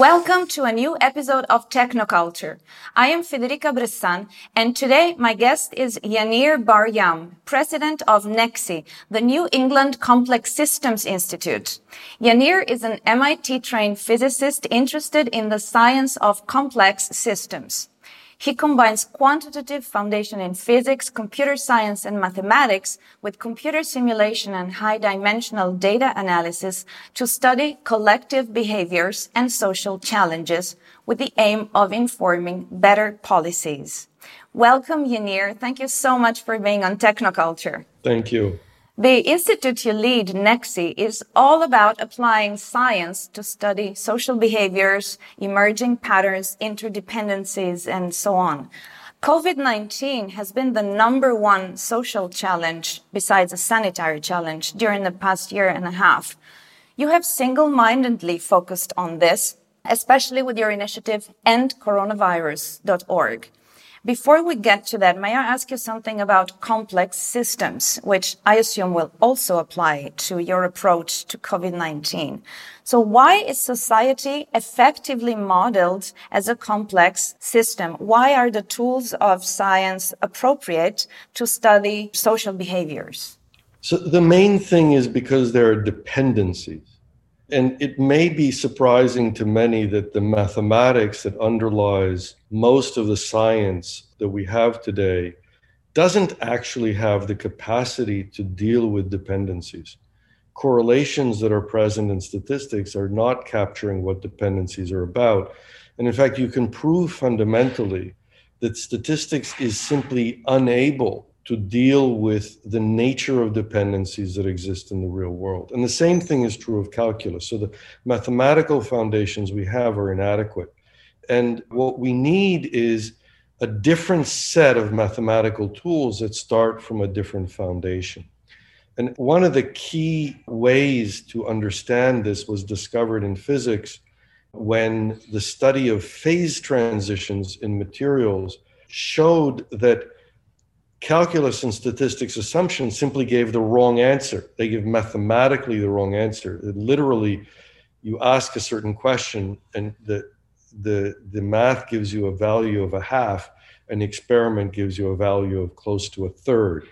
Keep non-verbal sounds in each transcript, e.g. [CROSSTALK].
Welcome to a new episode of Technoculture. I am Federica Bressan, and today my guest is Yaneer Bar-Yam, president of NECSI, the New England Complex Systems Institute. Yaneer is an MIT-trained physicist interested in the science of complex systems. He combines quantitative foundation in physics, computer science, and mathematics with computer simulation and high dimensional data analysis to study collective behaviors and social challenges with the aim of informing better policies. Welcome, Yaneer. Thank you so much for being on Technoculture. Thank you. The institute you lead, NECSI, is all about applying science to study social behaviors, emerging patterns, interdependencies, and so on. COVID-19 has been the number one social challenge besides a sanitary challenge during the past year and a half. You have single-mindedly focused on this, especially with your initiative endcoronavirus.org. Before we get to that, may I ask you something about complex systems, which I assume will also apply to your approach to COVID-19. So why is society effectively modeled as a complex system? Why are the tools of science appropriate to study social behaviors? So the main thing is because there are dependencies. And it may be surprising to many that the mathematics that underlies most of the science that we have today doesn't actually have the capacity to deal with dependencies. Correlations that are present in statistics are not capturing what dependencies are about. And in fact, you can prove fundamentally that statistics is simply unable to deal with the nature of dependencies that exist in the real world. And the same thing is true of calculus. So the mathematical foundations we have are inadequate. And what we need is a different set of mathematical tools that start from a different foundation. And one of the key ways to understand this was discovered in physics when the study of phase transitions in materials showed that calculus and statistics assumptions simply gave the wrong answer. They give mathematically the wrong answer. It literally, you ask a certain question and the, the, the math gives you a value of a half and the experiment gives you a value of close to a third.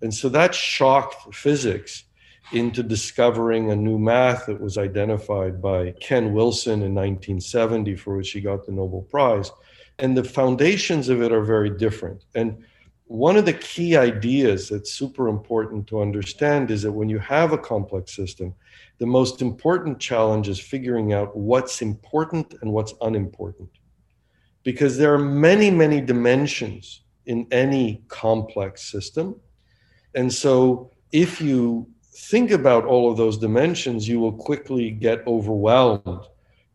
And so that shocked physics into discovering a new math that was identified by Ken Wilson in 1970, for which he got the Nobel Prize. And the foundations of it are very different. And one of the key ideas that's super important to understand is that when you have a complex system, the most important challenge is figuring out what's important and what's unimportant. Because there are many, many dimensions in any complex system. And so if you think about all of those dimensions, you will quickly get overwhelmed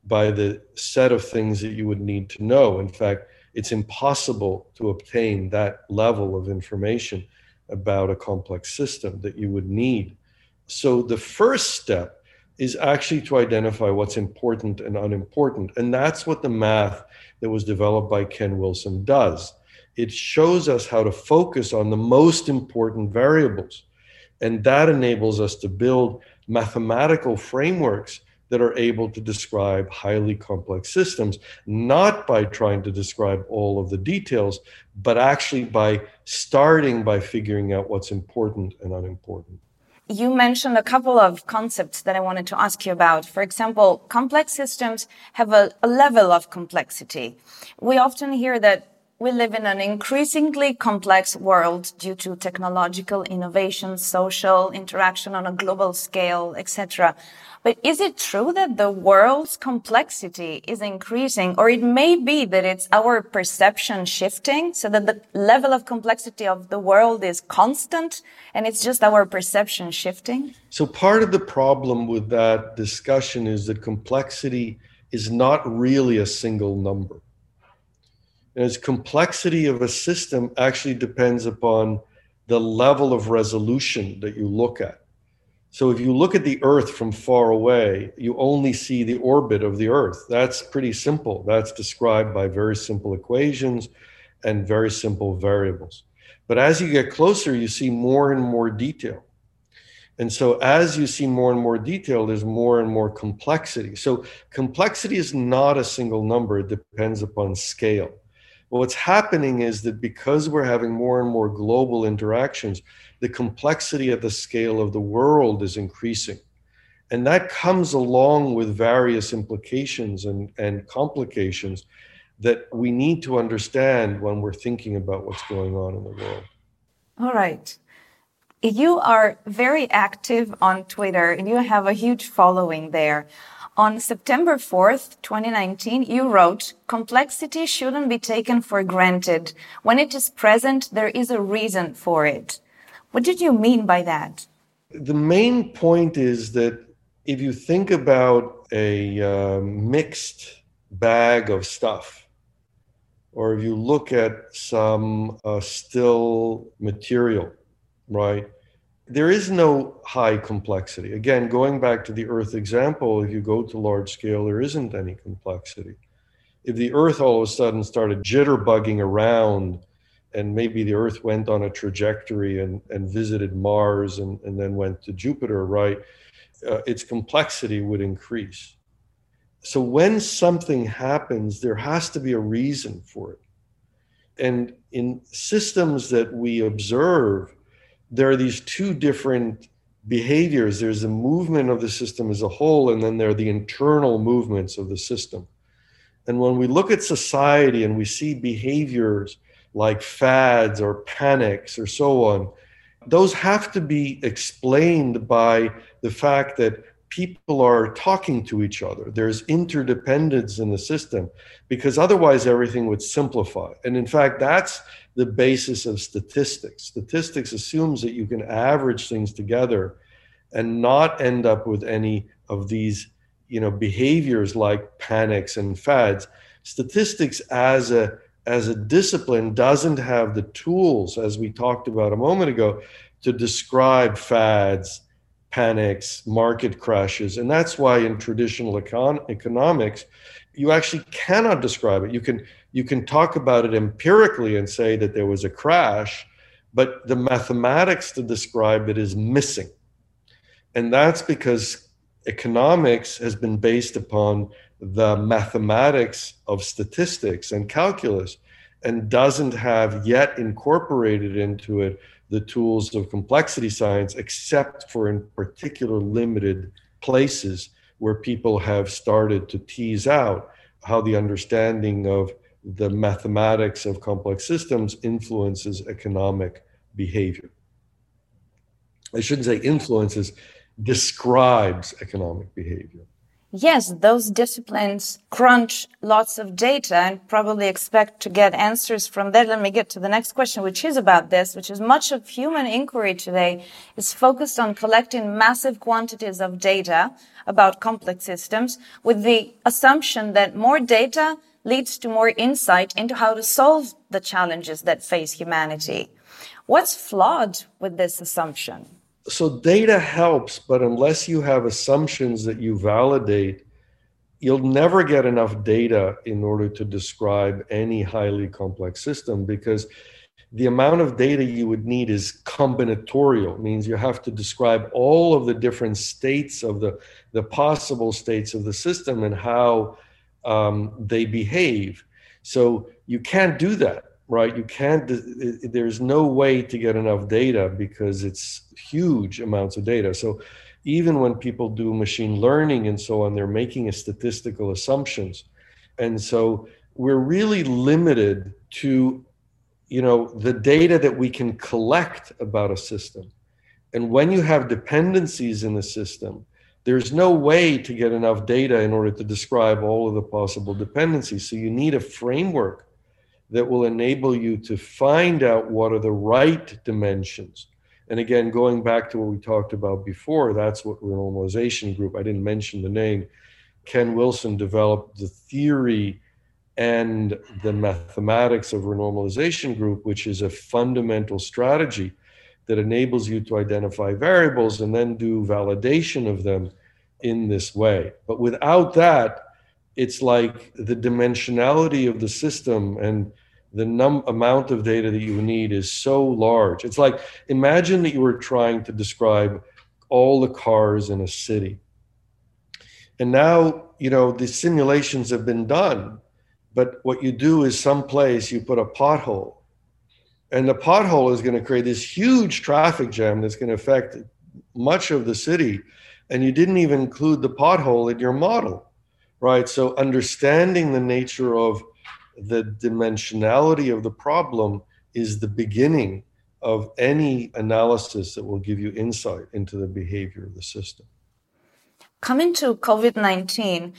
by the set of things that you would need to know. In fact, it's impossible to obtain that level of information about a complex system that you would need. So the first step is actually to identify what's important and unimportant. And that's what the math that was developed by Ken Wilson does. It shows us how to focus on the most important variables. And that enables us to build mathematical frameworks that are able to describe highly complex systems, not by trying to describe all of the details, but actually by starting by figuring out what's important and unimportant. You mentioned a couple of concepts that I wanted to ask you about. For example, complex systems have a, a level of complexity. We often hear that we live in an increasingly complex world due to technological innovation, social interaction on a global scale, etc. But is it true that the world's complexity is increasing, or it may be that it's our perception shifting, so that the level of complexity of the world is constant, and it's just our perception shifting? So part of the problem with that discussion is that complexity is not really a single number. And its complexity of a system actually depends upon the level of resolution that you look at. So if you look at the Earth from far away, you only see the orbit of the Earth. That's pretty simple. That's described by very simple equations and very simple variables. But as you get closer, you see more and more detail. And so, as you see more and more detail, there's more and more complexity. So, complexity is not a single number, it depends upon scale. What's happening is that because we're having more and more global interactions, the complexity at the scale of the world is increasing. And that comes along with various implications and, and complications that we need to understand when we're thinking about what's going on in the world. All right. You are very active on Twitter and you have a huge following there. On September 4th, 2019, you wrote, complexity shouldn't be taken for granted. When it is present, there is a reason for it. What did you mean by that? The main point is that if you think about a uh, mixed bag of stuff, or if you look at some uh, still material, right? There is no high complexity. Again, going back to the Earth example, if you go to large scale, there isn't any complexity. If the Earth all of a sudden started jitterbugging around, and maybe the Earth went on a trajectory and, and visited Mars and, and then went to Jupiter, right? Uh, its complexity would increase. So when something happens, there has to be a reason for it. And in systems that we observe, there are these two different behaviors. There's the movement of the system as a whole and then there are the internal movements of the system. And when we look at society and we see behaviors like fads or panics or so on those have to be explained by the fact that people are talking to each other. There's interdependence in the system because otherwise everything would simplify. And in fact that's the basis of statistics. Statistics assumes that you can average things together and not end up with any of these you know behaviors like panics and fads. Statistics as a as a discipline doesn't have the tools as we talked about a moment ago to describe fads panics market crashes and that's why in traditional econ- economics you actually cannot describe it you can you can talk about it empirically and say that there was a crash, but the mathematics to describe it is missing. And that's because economics has been based upon the mathematics of statistics and calculus and doesn't have yet incorporated into it the tools of complexity science, except for in particular limited places where people have started to tease out how the understanding of the mathematics of complex systems influences economic behavior. I shouldn't say influences, describes economic behavior. Yes, those disciplines crunch lots of data and probably expect to get answers from that. Let me get to the next question, which is about this, which is much of human inquiry today is focused on collecting massive quantities of data about complex systems with the assumption that more data leads to more insight into how to solve the challenges that face humanity. What's flawed with this assumption? So, data helps, but unless you have assumptions that you validate, you'll never get enough data in order to describe any highly complex system because the amount of data you would need is combinatorial means you have to describe all of the different states of the the possible states of the system and how um, they behave. So you can't do that, right? You can't, there's no way to get enough data because it's huge amounts of data. So even when people do machine learning and so on, they're making a statistical assumptions. And so we're really limited to, you know, the data that we can collect about a system. And when you have dependencies in the system, there's no way to get enough data in order to describe all of the possible dependencies. So you need a framework that will enable you to find out what are the right dimensions. And again, going back to what we talked about before, that's what renormalization group, I didn't mention the name. Ken Wilson developed the theory and the mathematics of renormalization group, which is a fundamental strategy that enables you to identify variables and then do validation of them in this way. But without that, it's like the dimensionality of the system and the num- amount of data that you need is so large. It's like imagine that you were trying to describe all the cars in a city. And now, you know, the simulations have been done, but what you do is someplace you put a pothole, and the pothole is going to create this huge traffic jam that's going to affect much of the city. And you didn't even include the pothole in your model, right? So, understanding the nature of the dimensionality of the problem is the beginning of any analysis that will give you insight into the behavior of the system. Coming to COVID 19,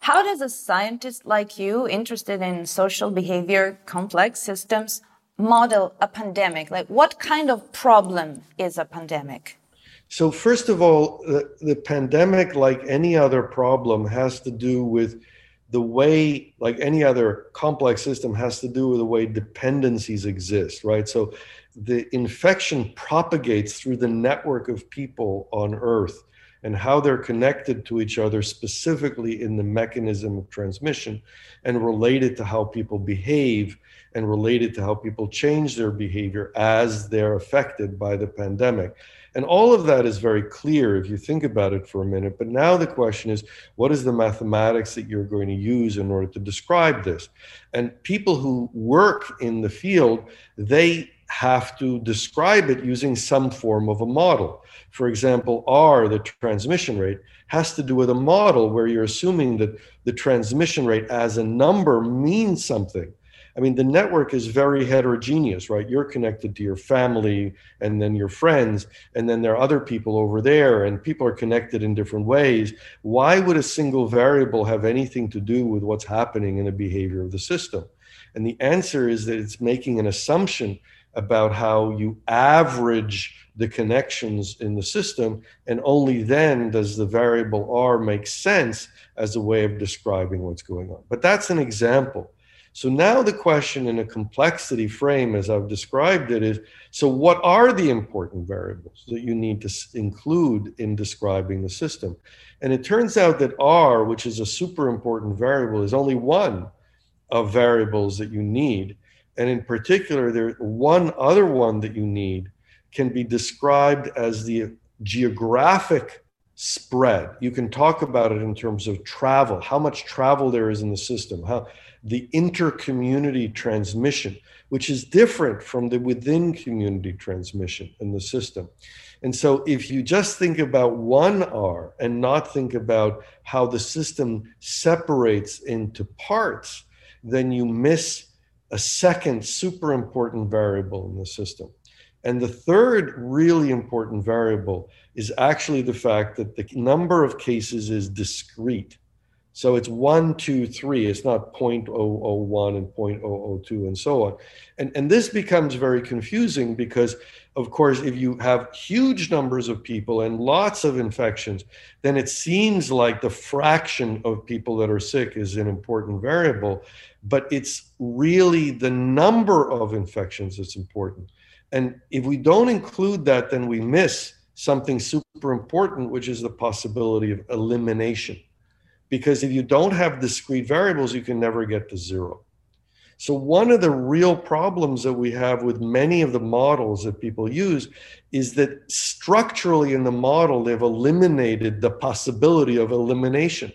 how does a scientist like you, interested in social behavior, complex systems, model a pandemic? Like, what kind of problem is a pandemic? So, first of all, the, the pandemic, like any other problem, has to do with the way, like any other complex system, has to do with the way dependencies exist, right? So, the infection propagates through the network of people on Earth and how they're connected to each other, specifically in the mechanism of transmission, and related to how people behave and related to how people change their behavior as they're affected by the pandemic. And all of that is very clear if you think about it for a minute. But now the question is what is the mathematics that you're going to use in order to describe this? And people who work in the field, they have to describe it using some form of a model. For example, R, the transmission rate, has to do with a model where you're assuming that the transmission rate as a number means something. I mean, the network is very heterogeneous, right? You're connected to your family and then your friends, and then there are other people over there, and people are connected in different ways. Why would a single variable have anything to do with what's happening in the behavior of the system? And the answer is that it's making an assumption about how you average the connections in the system, and only then does the variable r make sense as a way of describing what's going on. But that's an example. So now the question in a complexity frame, as I've described it, is so what are the important variables that you need to include in describing the system? And it turns out that R, which is a super important variable, is only one of variables that you need. And in particular, there one other one that you need can be described as the geographic spread. You can talk about it in terms of travel, how much travel there is in the system, how the inter-community transmission, which is different from the within community transmission in the system. And so if you just think about one R and not think about how the system separates into parts, then you miss a second super important variable in the system. And the third really important variable is actually the fact that the number of cases is discrete. So it's one, two, three. It's not 0.001 and 0.002 and so on. And, and this becomes very confusing because, of course, if you have huge numbers of people and lots of infections, then it seems like the fraction of people that are sick is an important variable. But it's really the number of infections that's important. And if we don't include that, then we miss something super important, which is the possibility of elimination because if you don't have discrete variables, you can never get to zero. So, one of the real problems that we have with many of the models that people use is that structurally in the model, they've eliminated the possibility of elimination.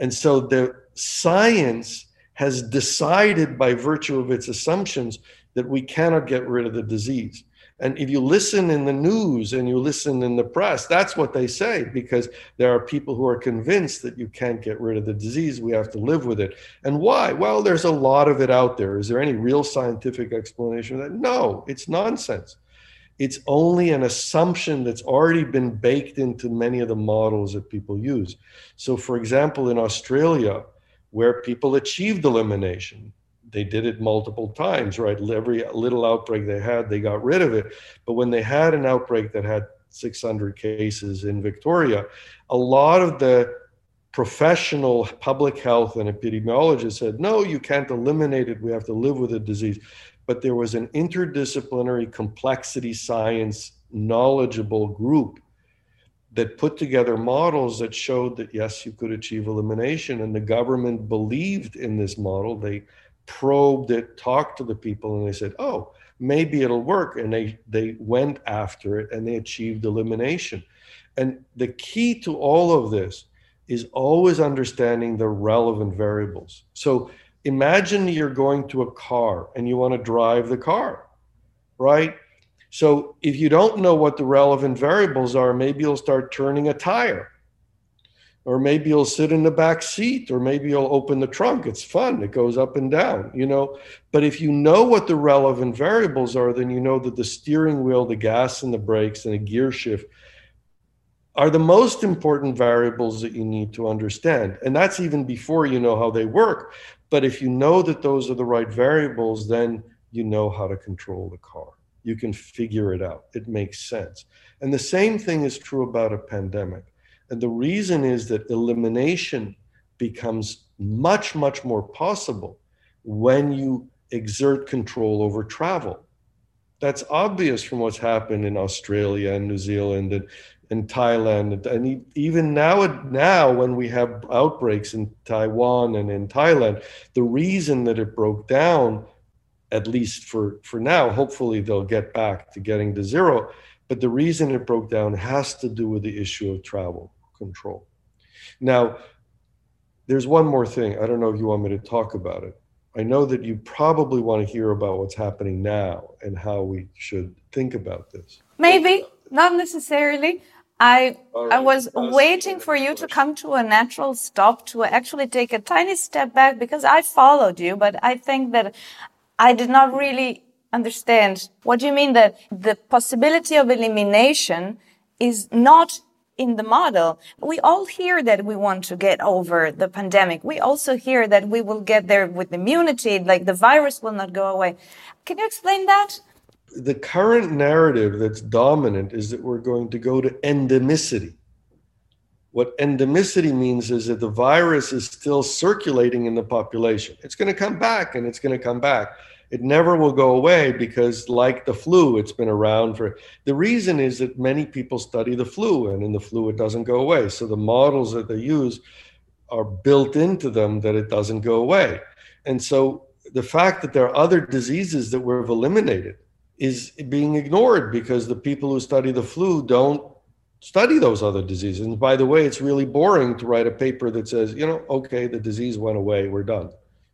And so the science has decided by virtue of its assumptions that we cannot get rid of the disease. And if you listen in the news and you listen in the press, that's what they say because there are people who are convinced that you can't get rid of the disease. We have to live with it. And why? Well, there's a lot of it out there. Is there any real scientific explanation of that? No, it's nonsense. It's only an assumption that's already been baked into many of the models that people use. So, for example, in Australia, where people achieved elimination, they did it multiple times, right? Every little outbreak they had, they got rid of it. But when they had an outbreak that had 600 cases in Victoria, a lot of the professional public health and epidemiologists said, no, you can't eliminate it. We have to live with the disease. But there was an interdisciplinary complexity science knowledgeable group that put together models that showed that yes, you could achieve elimination. And the government believed in this model. They probed it, talked to the people, and they said, oh, maybe it'll work. And they, they went after it and they achieved elimination. And the key to all of this is always understanding the relevant variables. So imagine you're going to a car and you want to drive the car, right? So if you don't know what the relevant variables are, maybe you'll start turning a tire. Or maybe you'll sit in the back seat, or maybe you'll open the trunk. It's fun. It goes up and down, you know. But if you know what the relevant variables are, then you know that the steering wheel, the gas and the brakes, and the gear shift are the most important variables that you need to understand. And that's even before you know how they work. But if you know that those are the right variables, then you know how to control the car. You can figure it out. It makes sense. And the same thing is true about a pandemic. And the reason is that elimination becomes much, much more possible when you exert control over travel. That's obvious from what's happened in Australia and New Zealand and in Thailand, and even now, now when we have outbreaks in Taiwan and in Thailand, the reason that it broke down, at least for for now, hopefully they'll get back to getting to zero, but the reason it broke down has to do with the issue of travel control. Now, there's one more thing. I don't know if you want me to talk about it. I know that you probably want to hear about what's happening now and how we should think about this. Maybe, not necessarily. I I was waiting for you to come to a natural stop to actually take a tiny step back because I followed you, but I think that I did not really understand what do you mean that the possibility of elimination is not in the model. We all hear that we want to get over the pandemic. We also hear that we will get there with immunity, like the virus will not go away. Can you explain that? the current narrative that's dominant is that we're going to go to endemicity. What endemicity means is that the virus is still circulating in the population. It's going to come back and it's going to come back. It never will go away because, like the flu, it's been around for. The reason is that many people study the flu, and in the flu, it doesn't go away. So the models that they use are built into them that it doesn't go away. And so the fact that there are other diseases that we've eliminated is being ignored because the people who study the flu don't study those other diseases. And by the way, it's really boring to write a paper that says, you know, okay, the disease went away, we're done.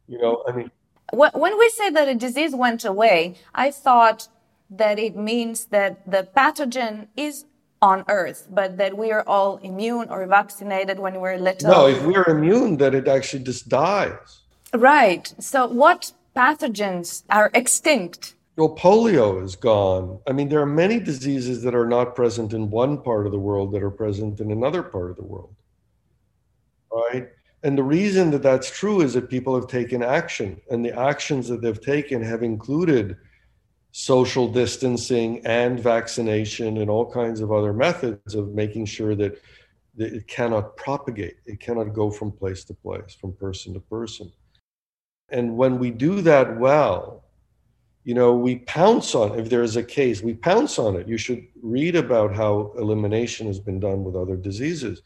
You know, I mean, when we say that a disease went away, I thought that it means that the pathogen is on Earth, but that we are all immune or vaccinated when we're little. No, if we're immune, then it actually just dies. Right. So, what pathogens are extinct? Well, polio is gone. I mean, there are many diseases that are not present in one part of the world that are present in another part of the world. Right? And the reason that that's true is that people have taken action, and the actions that they've taken have included social distancing and vaccination and all kinds of other methods of making sure that, that it cannot propagate, it cannot go from place to place, from person to person. And when we do that well, you know, we pounce on if there is a case, we pounce on it. You should read about how elimination has been done with other diseases.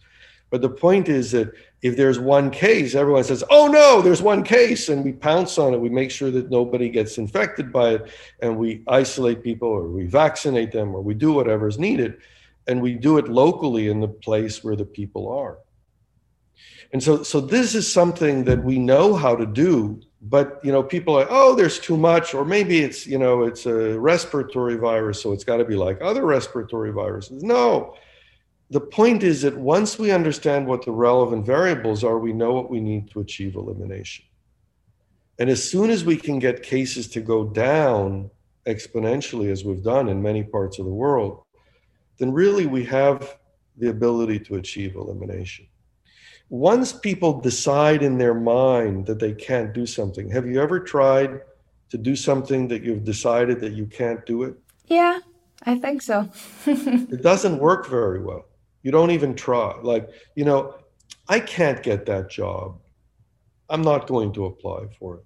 But the point is that if there's one case, everyone says, oh no, there's one case, and we pounce on it. We make sure that nobody gets infected by it, and we isolate people or we vaccinate them or we do whatever is needed. And we do it locally in the place where the people are. And so, so this is something that we know how to do but you know people are oh there's too much or maybe it's you know it's a respiratory virus so it's got to be like other respiratory viruses no the point is that once we understand what the relevant variables are we know what we need to achieve elimination and as soon as we can get cases to go down exponentially as we've done in many parts of the world then really we have the ability to achieve elimination once people decide in their mind that they can't do something, have you ever tried to do something that you've decided that you can't do it? Yeah, I think so. [LAUGHS] it doesn't work very well. You don't even try. Like, you know, I can't get that job. I'm not going to apply for it.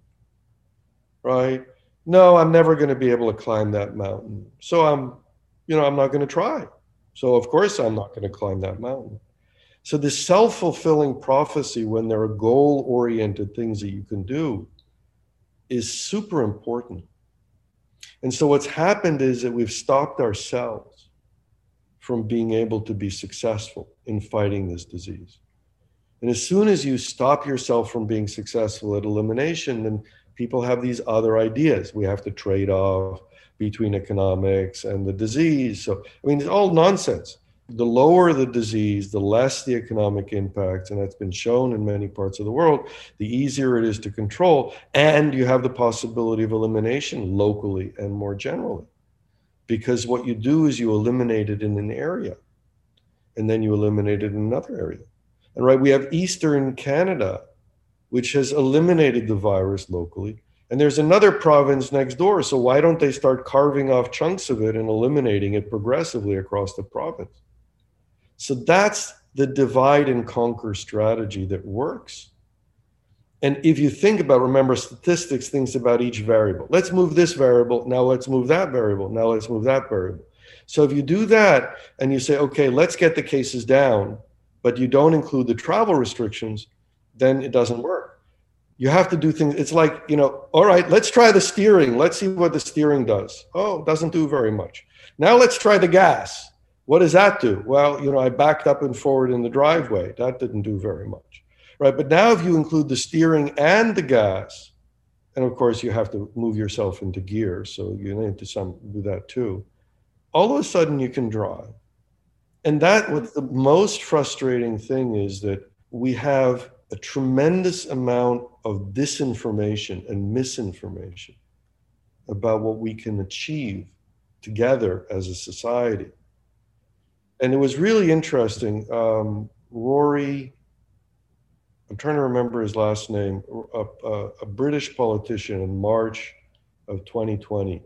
Right? No, I'm never going to be able to climb that mountain. So I'm, you know, I'm not going to try. So of course I'm not going to climb that mountain. So, this self fulfilling prophecy, when there are goal oriented things that you can do, is super important. And so what's happened is that we've stopped ourselves from being able to be successful in fighting this disease. And as soon as you stop yourself from being successful at elimination, then people have these other ideas. We have to trade off between economics and the disease. So, I mean, it's all nonsense. The lower the disease, the less the economic impact, and that's been shown in many parts of the world, the easier it is to control. And you have the possibility of elimination locally and more generally. Because what you do is you eliminate it in an area, and then you eliminate it in another area. And right, we have Eastern Canada, which has eliminated the virus locally. And there's another province next door. So why don't they start carving off chunks of it and eliminating it progressively across the province? So that's the divide and conquer strategy that works. And if you think about, remember, statistics thinks about each variable. Let's move this variable. Now let's move that variable. Now let's move that variable. So if you do that and you say, okay, let's get the cases down, but you don't include the travel restrictions, then it doesn't work. You have to do things. It's like, you know, all right, let's try the steering. Let's see what the steering does. Oh, doesn't do very much. Now let's try the gas. What does that do? Well, you know, I backed up and forward in the driveway. That didn't do very much. Right. But now if you include the steering and the gas, and of course you have to move yourself into gear. So you need to some do that too. All of a sudden you can drive and that what the most frustrating thing is that we have a tremendous amount of disinformation and misinformation about what we can achieve together as a society. And it was really interesting. Um, Rory, I'm trying to remember his last name, a, a, a British politician in March of 2020.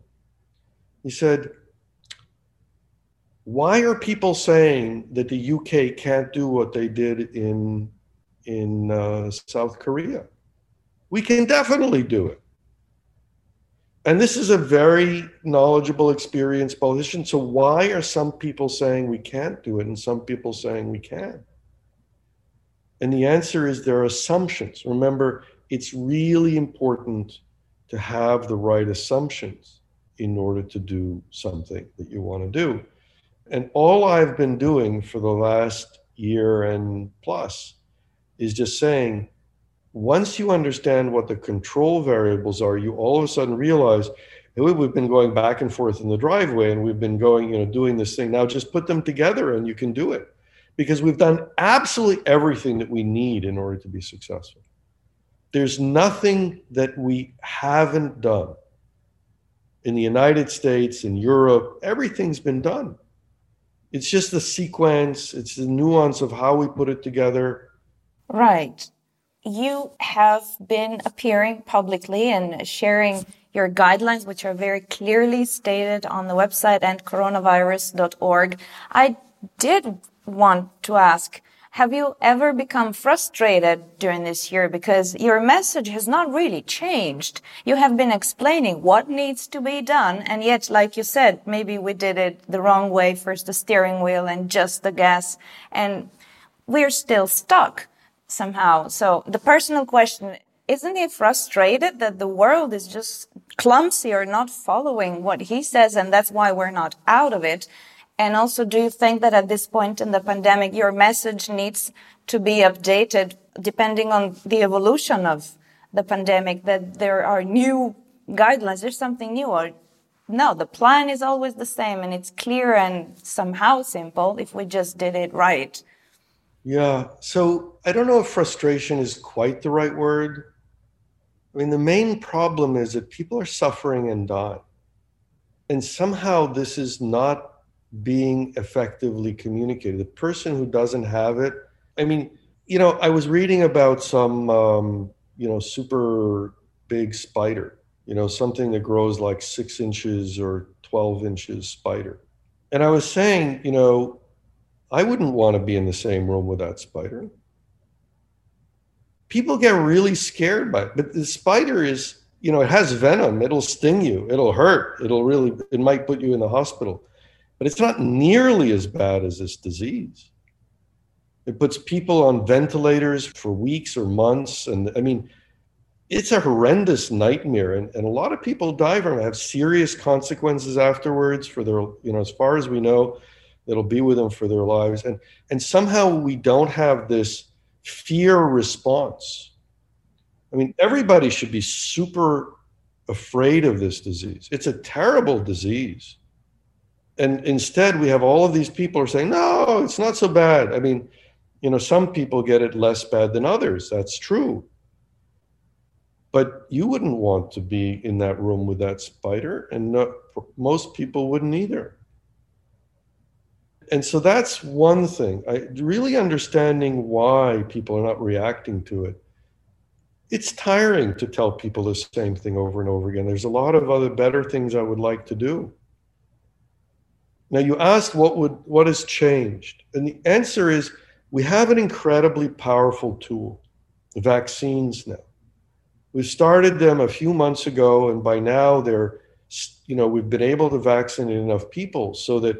He said, why are people saying that the UK can't do what they did in in uh, South Korea? We can definitely do it. And this is a very knowledgeable, experienced politician. So why are some people saying we can't do it and some people saying we can? And the answer is there are assumptions. Remember, it's really important to have the right assumptions in order to do something that you want to do. And all I've been doing for the last year and plus is just saying, once you understand what the control variables are, you all of a sudden realize we've been going back and forth in the driveway and we've been going, you know, doing this thing. Now just put them together and you can do it because we've done absolutely everything that we need in order to be successful. There's nothing that we haven't done. In the United States, in Europe, everything's been done it's just the sequence, it's the nuance of how we put it together. Right. You have been appearing publicly and sharing your guidelines, which are very clearly stated on the website endcoronavirus.org. I did want to ask have you ever become frustrated during this year because your message has not really changed? You have been explaining what needs to be done. And yet, like you said, maybe we did it the wrong way. First the steering wheel and just the gas. And we're still stuck somehow. So the personal question, isn't he frustrated that the world is just clumsy or not following what he says? And that's why we're not out of it. And also, do you think that at this point in the pandemic, your message needs to be updated depending on the evolution of the pandemic, that there are new guidelines, there's something new, or no, the plan is always the same and it's clear and somehow simple if we just did it right? Yeah. So I don't know if frustration is quite the right word. I mean, the main problem is that people are suffering and dying. And somehow this is not being effectively communicated. The person who doesn't have it, I mean, you know, I was reading about some, um, you know, super big spider, you know, something that grows like six inches or 12 inches spider. And I was saying, you know, I wouldn't want to be in the same room with that spider. People get really scared by it, but the spider is, you know, it has venom. It'll sting you. It'll hurt. It'll really, it might put you in the hospital but it's not nearly as bad as this disease. It puts people on ventilators for weeks or months. And I mean, it's a horrendous nightmare and, and a lot of people die from it have serious consequences afterwards for their you know as far as we know that'll be with them for their lives and and somehow we don't have this fear response i mean everybody should be super afraid of this disease it's a terrible disease and instead we have all of these people are saying no it's not so bad. I mean you know some people get it less bad than others. That's true. But you wouldn't want to be in that room with that spider and no, most people wouldn't either. And so that's one thing. I, really understanding why people are not reacting to it. It's tiring to tell people the same thing over and over again. There's a lot of other better things i would like to do now you asked what would what has changed? And the answer is we have an incredibly powerful tool the vaccines now. We started them a few months ago and by now they're you know we've been able to vaccinate enough people so that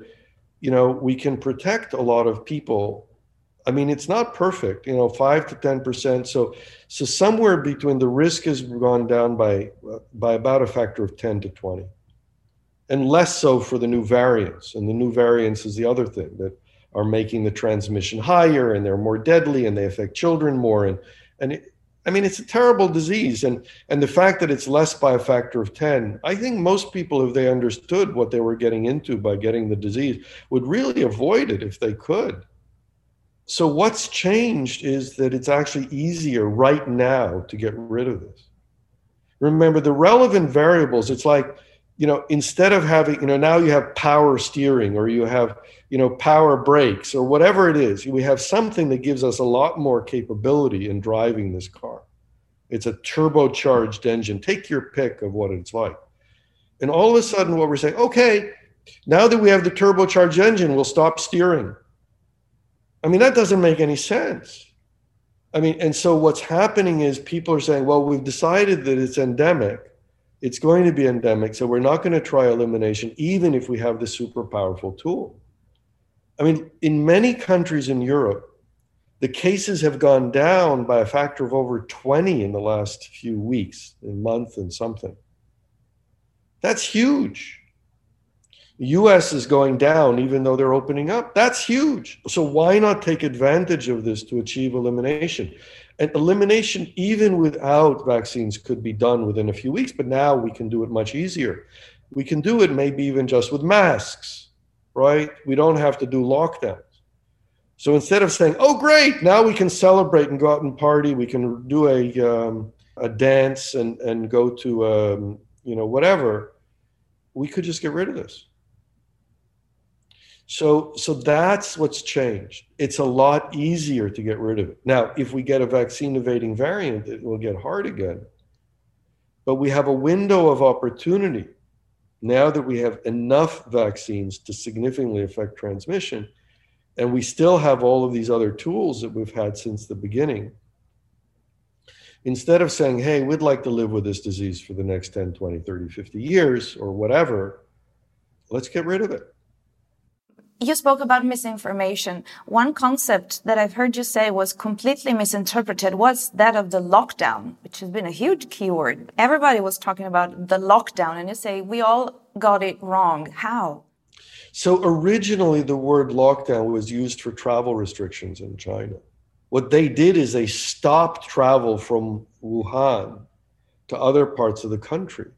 you know we can protect a lot of people. I mean it's not perfect you know 5 to 10% so so somewhere between the risk has gone down by by about a factor of 10 to 20 and less so for the new variants and the new variants is the other thing that are making the transmission higher and they're more deadly and they affect children more and and it, I mean, it's a terrible disease, and and the fact that it's less by a factor of ten, I think most people, if they understood what they were getting into by getting the disease, would really avoid it if they could. So what's changed is that it's actually easier right now to get rid of this. Remember the relevant variables. It's like you know, instead of having, you know, now you have power steering or you have, you know, power brakes or whatever it is, we have something that gives us a lot more capability in driving this car. It's a turbocharged engine. Take your pick of what it's like. And all of a sudden, what we're saying, okay, now that we have the turbocharged engine, we'll stop steering. I mean, that doesn't make any sense. I mean, and so what's happening is people are saying, well, we've decided that it's endemic it's going to be endemic. So we're not going to try elimination, even if we have the super powerful tool. I mean, in many countries in Europe, the cases have gone down by a factor of over 20 in the last few weeks, a month and something. That's huge. The US is going down even though they're opening up. That's huge. So why not take advantage of this to achieve elimination? And elimination, even without vaccines, could be done within a few weeks, but now we can do it much easier. We can do it maybe even just with masks, right? We don't have to do lockdowns. So instead of saying, oh, great, now we can celebrate and go out and party, we can do a, um, a dance and, and go to, um, you know, whatever, we could just get rid of this. So, so that's what's changed. It's a lot easier to get rid of it. Now, if we get a vaccine evading variant, it will get hard again. But we have a window of opportunity now that we have enough vaccines to significantly affect transmission. And we still have all of these other tools that we've had since the beginning. Instead of saying, hey, we'd like to live with this disease for the next 10, 20, 30, 50 years or whatever, let's get rid of it you spoke about misinformation. One concept that I've heard you say was completely misinterpreted was that of the lockdown, which has been a huge keyword. Everybody was talking about the lockdown, and you say we all got it wrong. How? So, originally, the word lockdown was used for travel restrictions in China. What they did is they stopped travel from Wuhan to other parts of the country.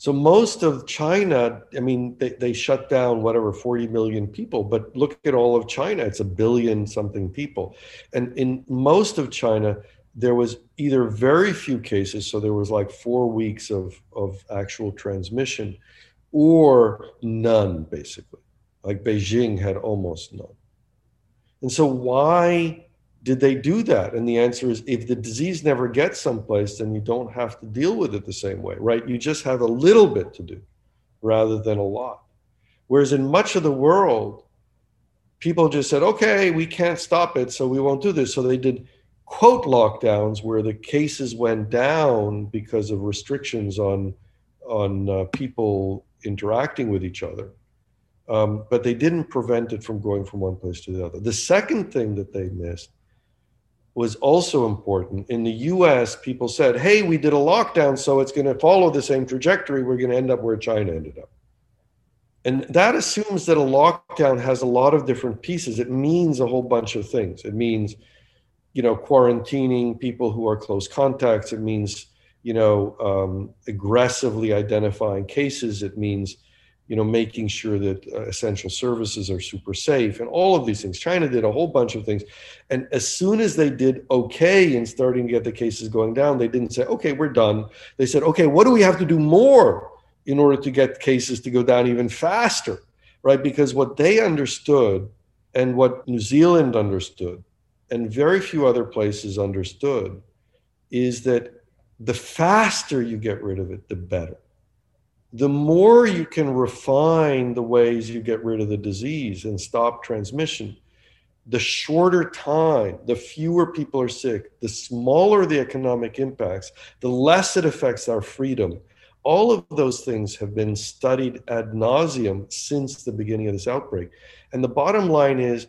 So most of China, I mean, they, they shut down whatever 40 million people, but look at all of China, it's a billion something people. And in most of China, there was either very few cases, so there was like four weeks of, of actual transmission, or none, basically. Like Beijing had almost none. And so why did they do that? And the answer is if the disease never gets someplace, then you don't have to deal with it the same way, right? You just have a little bit to do rather than a lot. Whereas in much of the world, people just said, okay, we can't stop it, so we won't do this. So they did quote lockdowns where the cases went down because of restrictions on on uh, people interacting with each other. Um, but they didn't prevent it from going from one place to the other. The second thing that they missed was also important. In the US, people said, hey, we did a lockdown, so it's going to follow the same trajectory. We're going to end up where China ended up. And that assumes that a lockdown has a lot of different pieces. It means a whole bunch of things. It means, you know, quarantining people who are close contacts. It means, you know, um, aggressively identifying cases. It means, you know, making sure that uh, essential services are super safe and all of these things. China did a whole bunch of things. And as soon as they did okay in starting to get the cases going down, they didn't say, okay, we're done. They said, okay, what do we have to do more? in order to get cases to go down even faster, right? Because what they understood and what New Zealand understood and very few other places understood is that the faster you get rid of it, the better. The more you can refine the ways you get rid of the disease and stop transmission, the shorter time, the fewer people are sick, the smaller the economic impacts, the less it affects our freedom, all of those things have been studied ad nauseum since the beginning of this outbreak. And the bottom line is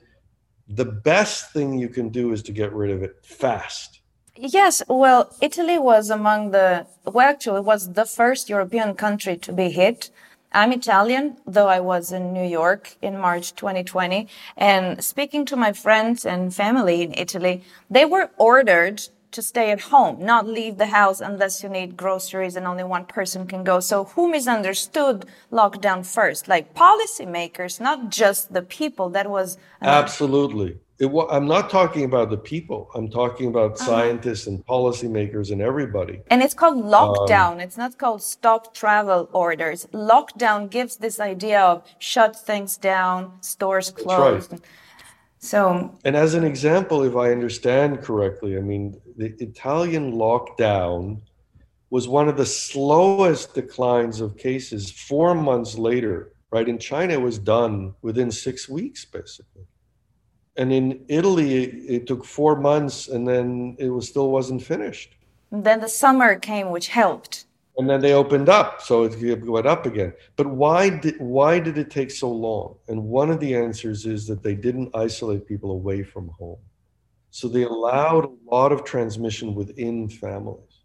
the best thing you can do is to get rid of it fast. Yes, well, Italy was among the, well, actually, it was the first European country to be hit. I'm Italian, though I was in New York in March 2020. And speaking to my friends and family in Italy, they were ordered to stay at home, not leave the house unless you need groceries and only one person can go. So who misunderstood lockdown first? Like policymakers, not just the people. That was absolutely. It, I'm not talking about the people. I'm talking about uh-huh. scientists and policymakers and everybody. And it's called lockdown. Um, it's not called stop travel orders. Lockdown gives this idea of shut things down, stores closed. Right. So, and as an example, if I understand correctly, I mean, the Italian lockdown was one of the slowest declines of cases four months later, right? In China, it was done within six weeks, basically. And in Italy, it, took four months and then it was still wasn't finished. And then the summer came, which helped and then they opened up so it went up again. But why did why did it take so long? And one of the answers is that they didn't isolate people away from home. So they allowed a lot of transmission within families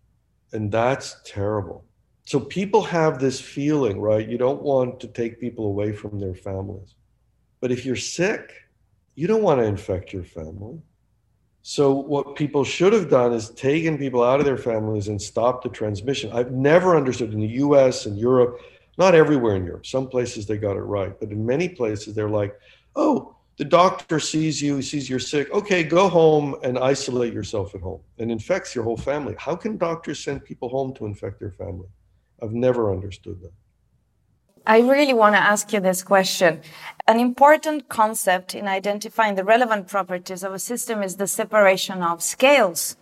and that's terrible. So people have this feeling right? You don't want to take people away from their families. But if you're sick you don't want to infect your family so what people should have done is taken people out of their families and stopped the transmission. I've never understood in the US and Europe, not everywhere in Europe. Some places they got it right, but in many places they're like, "Oh, the doctor sees you, sees you're sick. Okay, go home and isolate yourself at home and infects your whole family." How can doctors send people home to infect their family? I've never understood that. I really want to ask you this question. An important concept in identifying the relevant properties of a system is the separation of scales.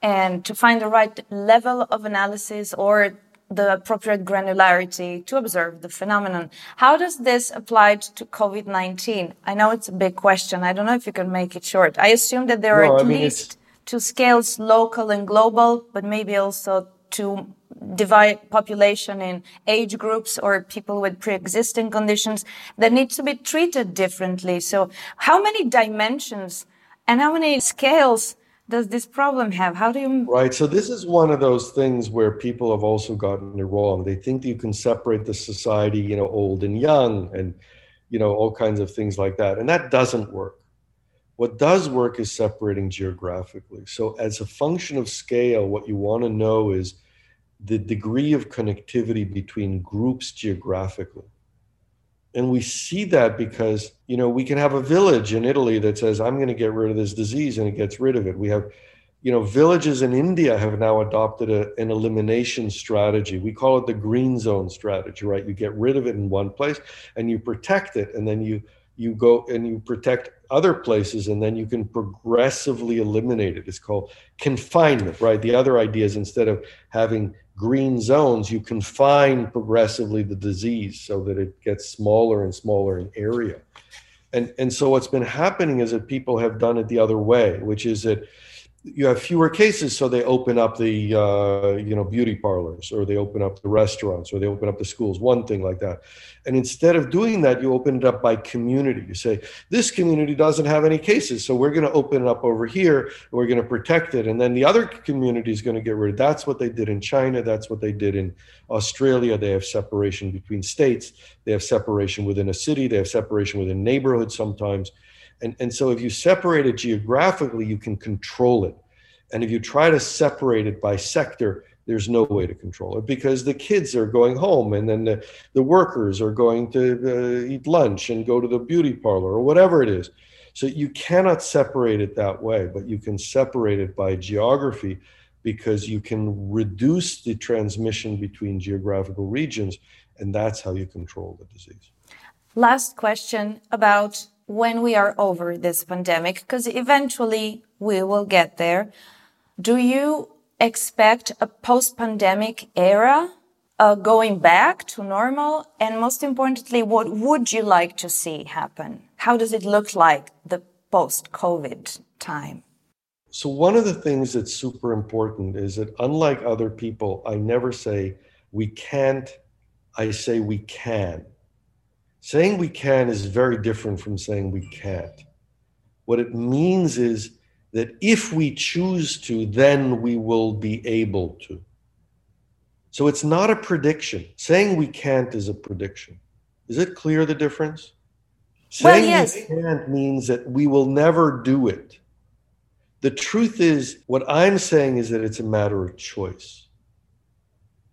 And to find the right level of analysis or the appropriate granularity to observe the phenomenon. How does this apply to COVID-19? I know it's a big question. I don't know if you can make it short. I assume that there no, are at I mean, least two scales, local and global, but maybe also to divide population in age groups or people with pre-existing conditions that need to be treated differently. So how many dimensions and how many scales does this problem have? How do you? Right. So this is one of those things where people have also gotten it wrong. They think you can separate the society, you know, old and young and, you know, all kinds of things like that. And that doesn't work. What does work is separating geographically. So as a function of scale, what you want to know is the degree of connectivity between groups geographically. And we see that because, you know, we can have a village in Italy that says, I'm going to get rid of this disease and it gets rid of it. We have, you know, villages in India have now adopted a, an elimination strategy. We call it the green zone strategy, right? You get rid of it in one place and you protect it and then you you go and you protect other places and then you can progressively eliminate it. It's called confinement, right? The other idea is instead of having green zones, you confine progressively the disease so that it gets smaller and smaller in area. And, and so what's been happening is that people have done it the other way, which is that you have fewer cases, so they open up the uh, you know beauty parlors, or they open up the restaurants, or they open up the schools. One thing like that, and instead of doing that, you open it up by community. You say this community doesn't have any cases, so we're going to open it up over here. we're going to protect it, and then the other community is going to get rid of. That's what they did in China. That's what they did in Australia. They have separation between states. They have separation within a city. They have separation within neighborhoods sometimes and, and so if you separate it geographically, you can control it. And if you try to separate it by sector, there's no way to control it because the kids are going home and then the, the workers are going to uh, eat lunch and go to the beauty parlor or whatever it is. So you cannot separate it that way, but you can separate it by geography because you can reduce the transmission between geographical regions, and that's how you control the disease. Last question about when we are over this pandemic, because eventually we will get there. Do you expect a post pandemic era uh, going back to normal? And most importantly, what would you like to see happen? How does it look like the post COVID time? So, one of the things that's super important is that, unlike other people, I never say we can't, I say we can. Saying we can is very different from saying we can't. What it means is that if we choose to, then we will be able to. So it's not a prediction. Saying we can't is a prediction. Is it clear the difference? Saying well, yes. we can't means that we will never do it. The truth is, what I'm saying is that it's a matter of choice.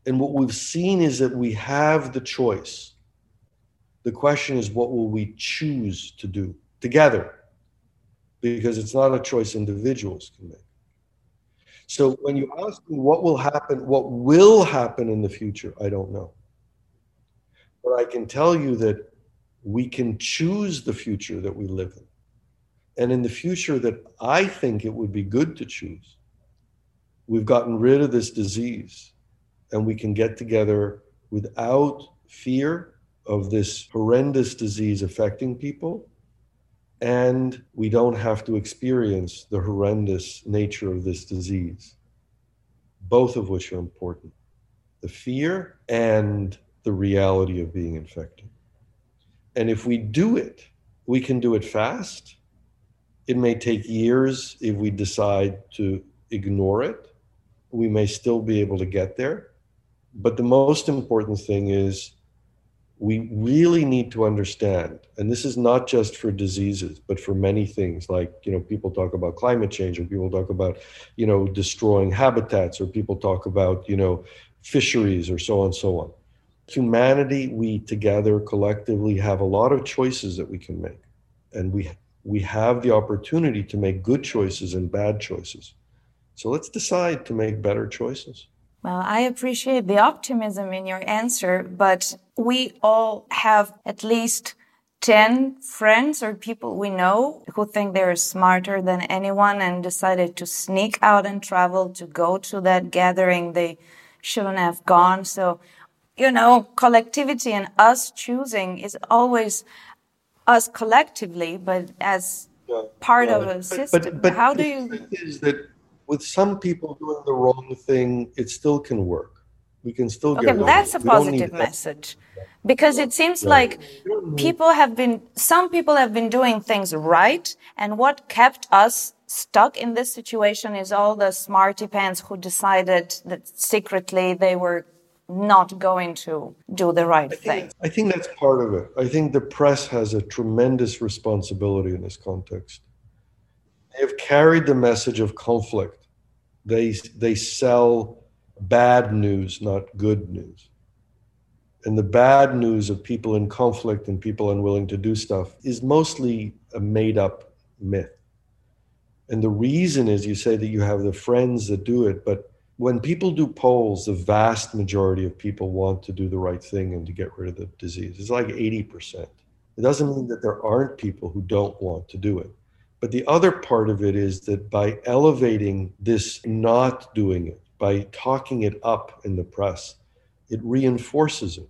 And what we've seen is that we have the choice the question is, what will we choose to do together? Because it's not a choice individuals can make. So when you ask me what will happen, what will happen in the future, I don't know. But I can tell you that we can choose the future that we live in. And in the future that I think it would be good to choose, we've gotten rid of this disease and we can get together without fear of this horrendous disease affecting people, and we don't have to experience the horrendous nature of this disease, both of which are important the fear and the reality of being infected. And if we do it, we can do it fast. It may take years if we decide to ignore it. We may still be able to get there. But the most important thing is we really need to understand and this is not just for diseases but for many things like you know people talk about climate change or people talk about you know destroying habitats or people talk about you know fisheries or so on and so on. Humanity we together collectively have a lot of choices that we can make and we we have the opportunity to make good choices and bad choices. So let's decide to make better choices well, I appreciate the optimism in your answer, but we all have at least 10 friends or people we know who think they're smarter than anyone and decided to sneak out and travel to go to that gathering they shouldn't have gone. So, you know, collectivity and us choosing is always us collectively, but as yeah, part yeah. of a system. But, but How do you? Is that with some people doing the wrong thing, it still can work. We can still okay, get. that's a positive message, because it seems like people have been, some people have been doing things right, and what kept us stuck in this situation is all the smarty pants who decided that secretly they were not going to do the right I thing. I think that's part of it. I think the press has a tremendous responsibility in this context. They have carried the message of conflict. They, they sell bad news, not good news. And the bad news of people in conflict and people unwilling to do stuff is mostly a made up myth. And the reason is you say that you have the friends that do it, but when people do polls, the vast majority of people want to do the right thing and to get rid of the disease. It's like 80%. It doesn't mean that there aren't people who don't want to do it. But the other part of it is that by elevating this not doing it, by talking it up in the press, it reinforces it.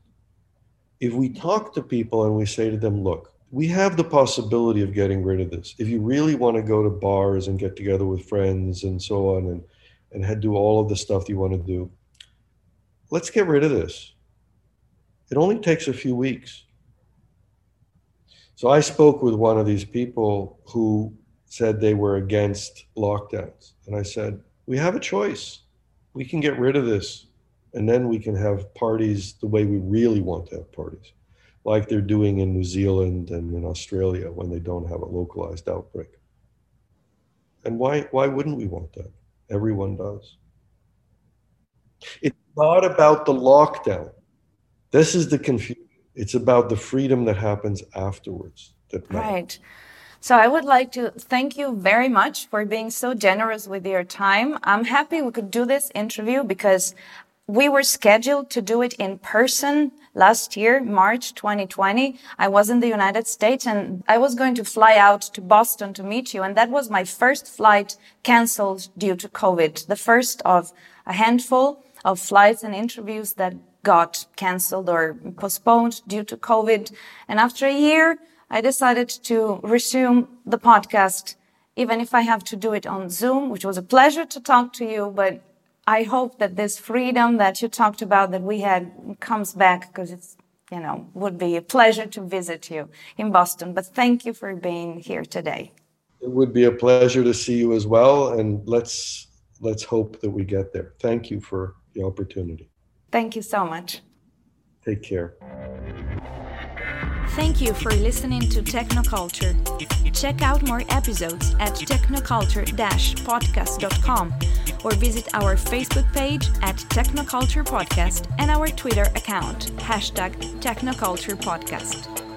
If we talk to people and we say to them, look, we have the possibility of getting rid of this. If you really want to go to bars and get together with friends and so on and, and do all of the stuff you want to do, let's get rid of this. It only takes a few weeks. So I spoke with one of these people who said they were against lockdowns. And I said, we have a choice. We can get rid of this and then we can have parties the way we really want to have parties like they're doing in New Zealand and in Australia when they don't have a localized outbreak. And why, why wouldn't we want that? Everyone does. It's not about the lockdown. This is the confusion. It's about the freedom that happens afterwards. That right. So I would like to thank you very much for being so generous with your time. I'm happy we could do this interview because we were scheduled to do it in person last year, March 2020. I was in the United States and I was going to fly out to Boston to meet you. And that was my first flight canceled due to COVID, the first of a handful of flights and interviews that got canceled or postponed due to COVID. And after a year, I decided to resume the podcast, even if I have to do it on Zoom, which was a pleasure to talk to you, but I hope that this freedom that you talked about that we had comes back because it's, you know, would be a pleasure to visit you in Boston. But thank you for being here today. It would be a pleasure to see you as well. And let's, let's hope that we get there. Thank you for the opportunity. Thank you so much. Take care. Thank you for listening to Technoculture. Check out more episodes at technoculture-podcast.com or visit our Facebook page at Technoculture Podcast and our Twitter account, hashtag Technoculture Podcast.